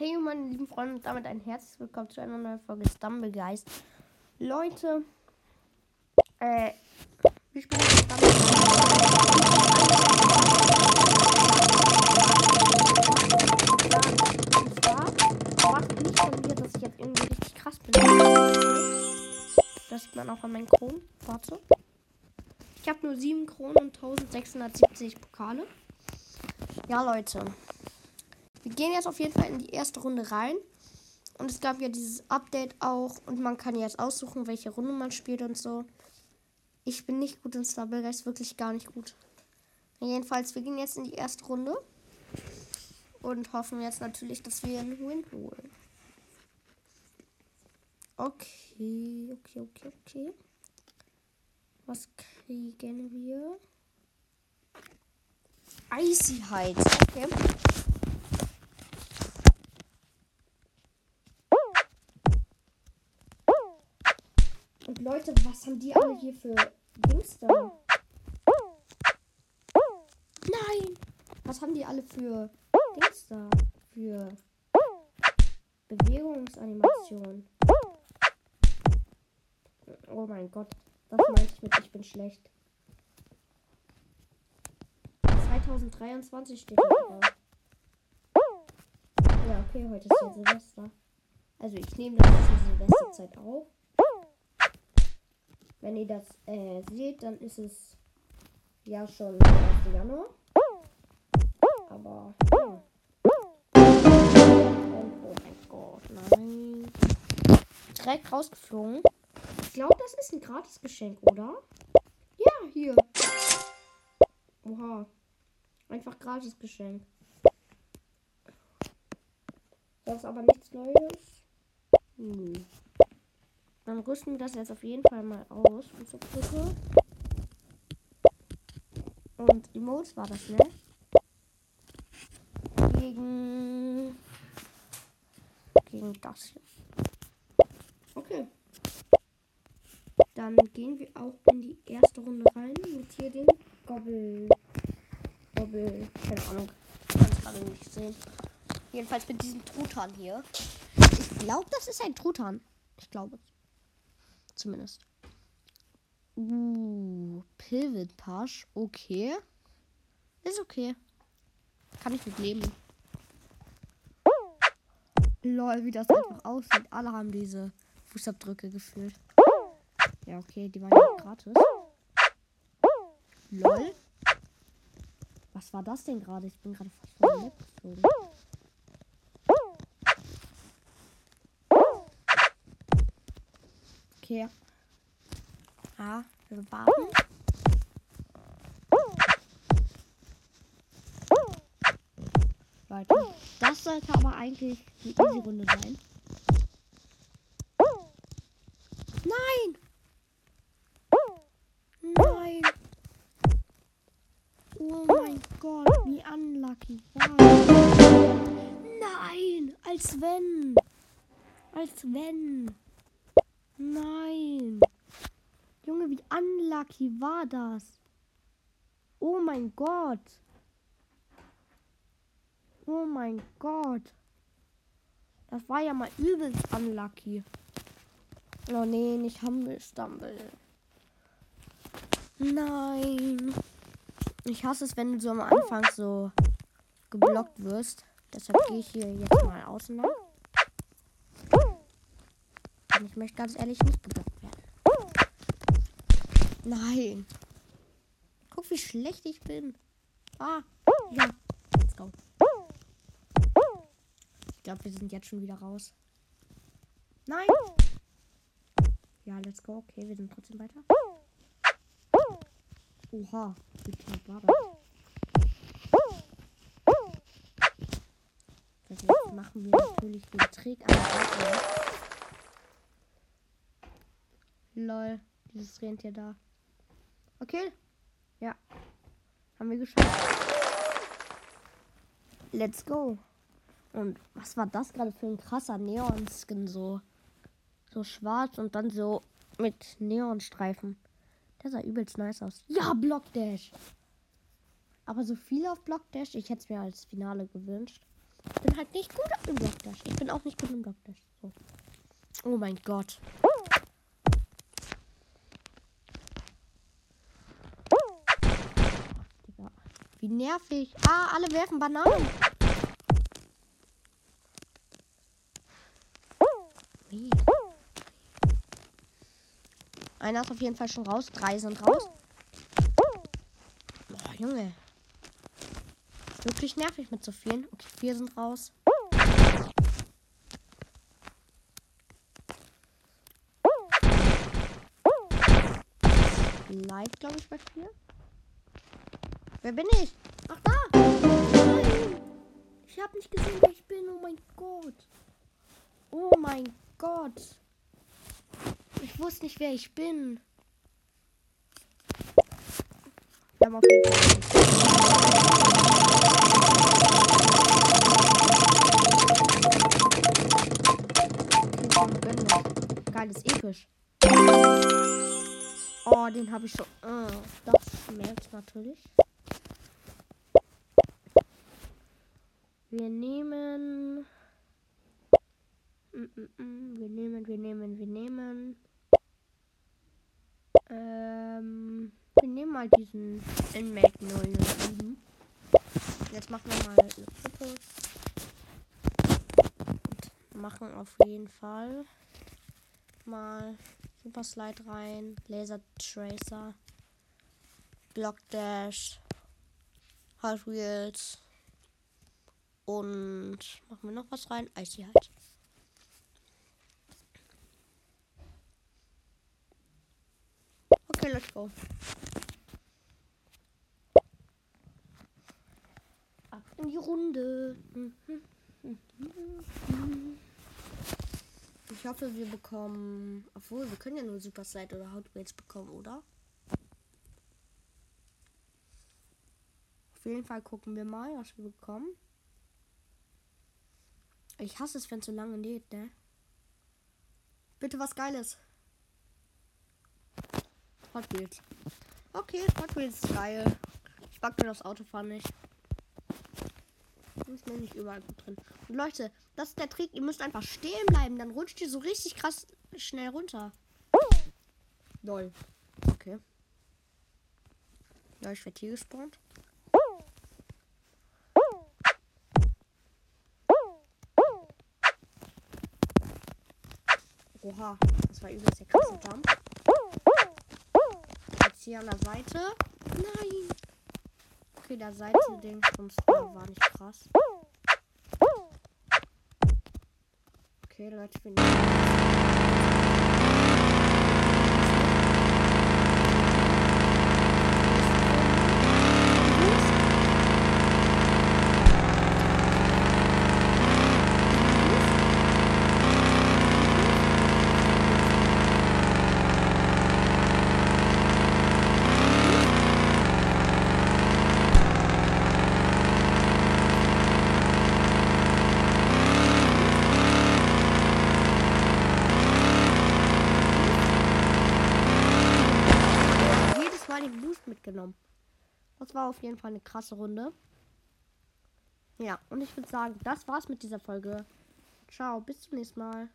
Hey meine lieben Freunde und damit ein herzliches Willkommen zu einer neuen Folge Stumblegeist. Leute, äh, wir spielen Stumblegeist. Und zwar macht nicht von mir, dass ich jetzt irgendwie richtig krass bin. Das sieht man auch an meinen Kronen. Warte. Ich habe nur 7 Kronen und 1670 Pokale. Ja, Leute. Wir gehen jetzt auf jeden Fall in die erste Runde rein. Und es gab ja dieses Update auch. Und man kann jetzt aussuchen, welche Runde man spielt und so. Ich bin nicht gut in Stable Guys, wirklich gar nicht gut. Jedenfalls, wir gehen jetzt in die erste Runde. Und hoffen jetzt natürlich, dass wir einen Win holen. Okay, okay, okay, okay. Was kriegen wir? Icy Heights. Okay. Und Leute, was haben die alle hier für Dings da? Nein! Was haben die alle für Dings da? Für Bewegungsanimation. Oh mein Gott. Das meinte ich mit, ich bin schlecht. 2023 steht hier. Ja, okay, heute ist ja Silvester. Also ich nehme das zur Silvesterzeit auf. Wenn ihr das äh, seht, dann ist es ja schon 1. Januar. Aber ja. Oh mein Gott, nein. Direkt rausgeflogen. Ich glaube, das ist ein Gratisgeschenk, oder? Ja, hier. Oha. Einfach Gratisgeschenk. Das ist aber nichts Neues. Hm. Dann rüsten wir das jetzt auf jeden Fall mal aus. Brücke. Und Emotes war das, ne? Gegen. Gegen das hier. Okay. Dann gehen wir auch in die erste Runde rein mit hier den Gobbel. Gobbel. Keine Ahnung. Kann es gerade nicht sehen. Jedenfalls mit diesem Truthahn hier. Ich glaube, das ist ein Truthahn. Ich glaube es. Zumindest. Uh, Pivot Pasch. Okay. Ist okay. Kann ich mit leben. Lol, wie das einfach aussieht. Alle haben diese Fußabdrücke gefühlt. Ja, okay, die waren ja gratis. Lol. Was war das denn gerade? Ich bin gerade fast von der geflogen. Okay. Ja, wir warten. Leute, das sollte aber eigentlich die easy Runde sein. Nein! Nein! Oh mein Gott, wie unlucky war Nein! Als wenn! Als wenn! Nein! Junge, wie unlucky war das? Oh mein Gott! Oh mein Gott. Das war ja mal übelst unlucky. Oh nee, nicht Humble Stumble. Nein. Ich hasse es, wenn du so am Anfang so geblockt wirst. Deshalb gehe ich hier jetzt mal außen lang. Und ich möchte ganz ehrlich nicht geblockt werden. Nein. Guck, wie schlecht ich bin. Ah, ja. Let's go. Ich glaube, wir sind jetzt schon wieder raus. Nein. Ja, let's go. Okay, wir sind trotzdem weiter. Oha, wie knapp war das? Jetzt machen wir natürlich den Trick an Lol, dieses Rentier da. Okay. Ja. Haben wir geschafft. Let's go. Und was war das gerade für ein krasser Neon-Skin? So, so schwarz und dann so mit Neonstreifen. Der sah übelst nice aus. Ja, Block Dash. Aber so viel auf Block Dash, ich hätte es mir als Finale gewünscht. Ich bin halt nicht gut im Blockdash. Ich bin auch nicht gut im Blockdash. So. Oh mein Gott. Wie nervig. Ah, alle werfen Bananen. Wie? Einer ist auf jeden Fall schon raus. Drei sind raus. Boah, Junge. Wirklich nervig mit so vielen. Okay, vier sind raus. Live, glaube ich, bei vier. Wer bin ich? Ach da! Nein! Ich habe nicht gesehen, wer ich bin. Oh mein Gott. Oh mein Gott. Ich wusste nicht, wer ich bin. Wir haben auf jeden Fall. Geil, ist episch. Oh, den habe ich schon. Oh, das schmerzt natürlich. Wir nehmen. Mm, mm, mm. Wir nehmen, wir nehmen, wir nehmen. Ähm, wir nehmen mal diesen Inmate 007. Jetzt machen wir mal eine Gruppe. Und machen auf jeden Fall mal Super Slide rein, Laser Tracer, Block Dash, Hot Wheels. Und machen wir noch was rein? Icy halt. Okay, let's go. Ab in die Runde. Ich hoffe, wir bekommen. Obwohl, wir können ja nur Super Slide oder Hot Wheels bekommen, oder? Auf jeden Fall gucken wir mal, was wir bekommen. Ich hasse es, wenn es so lange lädt, ne? Bitte was Geiles. Hot Wheels. Okay, Hot Wheels ist geil. Ich mag nur das Autofahren nicht. Ist mir nicht überall gut drin. Und Leute, das ist der Trick. Ihr müsst einfach stehen bleiben. Dann rutscht ihr so richtig krass schnell runter. Lol. Okay. Ja, ich werde hier gespawnt. Oha, das war übelst der krasse Jump. Jetzt hier an der Seite. Nein. Okay, der Seite-Ding vom Star war nicht krass. Okay, Leute, ich bin. Mitgenommen. Das war auf jeden Fall eine krasse Runde. Ja, und ich würde sagen, das war's mit dieser Folge. Ciao, bis zum nächsten Mal.